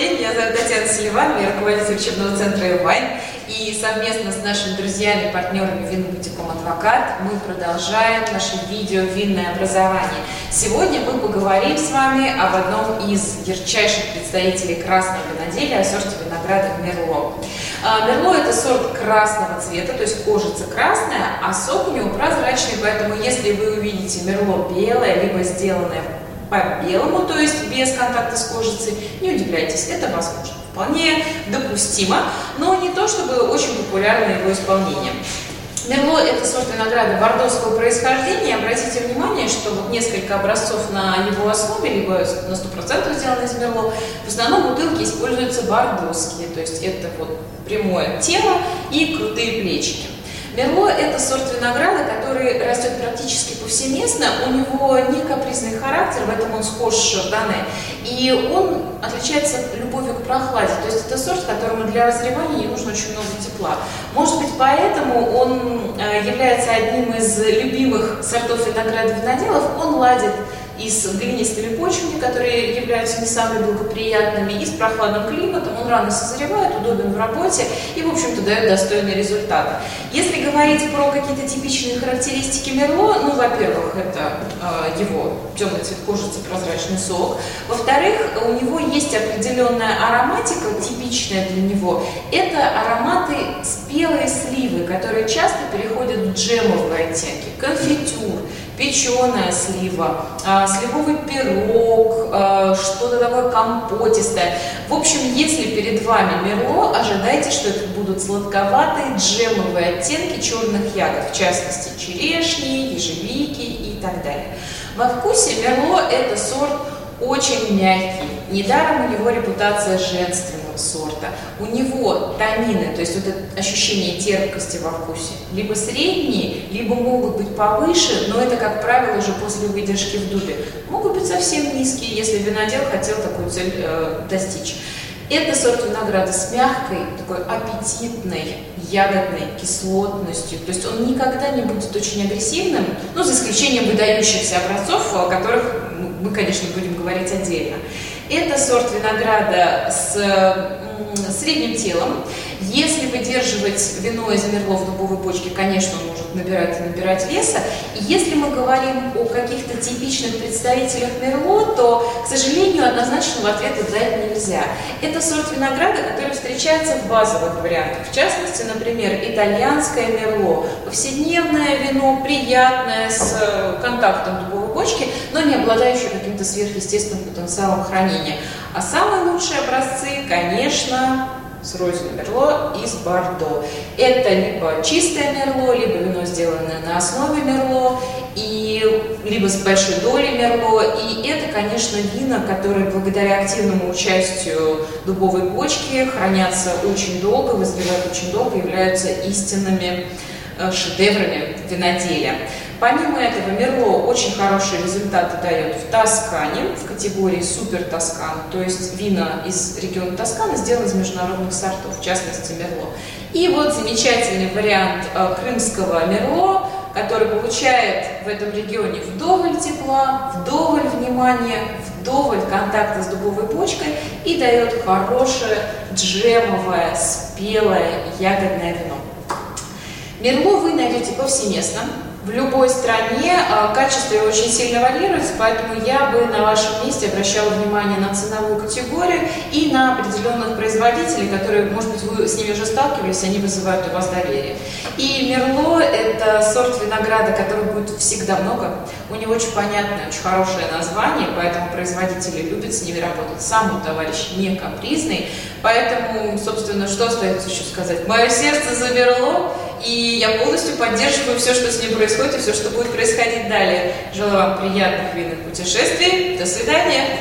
день, меня зовут Татьяна Селиванова, я руководитель учебного центра «Эвайн». И совместно с нашими друзьями, партнерами винным бутиком «Адвокат» мы продолжаем наше видео «Винное образование». Сегодня мы поговорим с вами об одном из ярчайших представителей красного виноделия, о сорте винограда «Мерло». А, Мерло – это сорт красного цвета, то есть кожица красная, а сок у него прозрачный, поэтому если вы увидите Мерло белое, либо сделанное по-белому, то есть без контакта с кожицей, не удивляйтесь, это возможно. Вполне допустимо, но не то чтобы очень популярно его исполнение. Мерло – это сорт винограда бордовского происхождения. Обратите внимание, что вот несколько образцов на его основе, либо на 100% сделаны из Мерло, в основном бутылки используются бордовские, то есть это вот прямое тело и крутые плечики. Мерло – это сорт винограда, который растет практически повсеместно. У него не капризный характер, в этом он схож с шардоне. И он отличается любовью к прохладе. То есть это сорт, которому для разревания не нужно очень много тепла. Может быть, поэтому он э, является одним из любимых сортов винограда виноделов. Он ладит и с глинистыми почвами, которые являются не самыми благоприятными, и с прохладным климатом. Он рано созревает, удобен в работе и, в общем-то, дает достойные результаты. Если говорить про какие-то типичные характеристики Мерло, ну, во-первых, это э, его темный цвет кожицы, прозрачный сок. Во-вторых, у него есть определенная ароматика, типичная для него. Это ароматы спелые сливы, которые часто переходят в джемовые оттенки, конфитюр, печеная слива, а, сливовый пирог, а, что-то такое компотистое. В общем, если перед вами мерло, ожидайте, что это будут сладковатые джемовые оттенки черных ягод, в частности черешни, ежевики и так далее. Во вкусе мерло это сорт очень мягкий. Недаром у него репутация женственная сорта. У него танины, то есть вот это ощущение терпкости во вкусе, либо средние, либо могут быть повыше, но это, как правило, уже после выдержки в дубе. Могут быть совсем низкие, если винодел хотел такую цель э, достичь. Это сорт винограда с мягкой, такой аппетитной, ягодной кислотностью. То есть он никогда не будет очень агрессивным, ну, за исключением выдающихся образцов, о которых мы, конечно, будем говорить отдельно. Это сорт винограда с средним телом. Если выдерживать вино из мерло в дубовой бочке, конечно, он может набирать и набирать веса. И если мы говорим о каких-то типичных представителях мерло, то, к сожалению, однозначного ответа дать нельзя. Это сорт винограда, который встречается в базовых вариантах. В частности, например, итальянское мерло. Повседневное вино, приятное, с э, контактом дубовой бочки, но не обладающее каким-то сверхъестественным потенциалом хранения. А самые лучшие образцы, конечно, с розиной мерло из Бордо. Это либо чистое мерло, либо вино, сделанное на основе мерло, и либо с большой долей мерло. И это, конечно, вина, которые благодаря активному участию дубовой почки хранятся очень долго, вызревают очень долго, являются истинными шедеврами виноделия. Помимо этого, Мерло очень хорошие результаты дает в Тоскане, в категории Супер Тоскан, то есть вина из региона Тоскана сделаны из международных сортов, в частности Мерло. И вот замечательный вариант э, крымского Мерло, который получает в этом регионе вдоволь тепла, вдоволь внимания, вдоволь контакта с дубовой почкой и дает хорошее джемовое, спелое, ягодное вино. Мерло вы найдете повсеместно, в любой стране а, качество его очень сильно варьируется, поэтому я бы на вашем месте обращала внимание на ценовую категорию и на определенных производителей, которые, может быть, вы с ними уже сталкивались, они вызывают у вас доверие. И Мерло – это сорт винограда, которого будет всегда много. У него очень понятное, очень хорошее название, поэтому производители любят с ними работать. Сам он товарищ не капризный, поэтому, собственно, что остается еще сказать? Мое сердце замерло, и я полностью поддерживаю все, что с ним происходит, и все, что будет происходить далее. Желаю вам приятных винных путешествий. До свидания.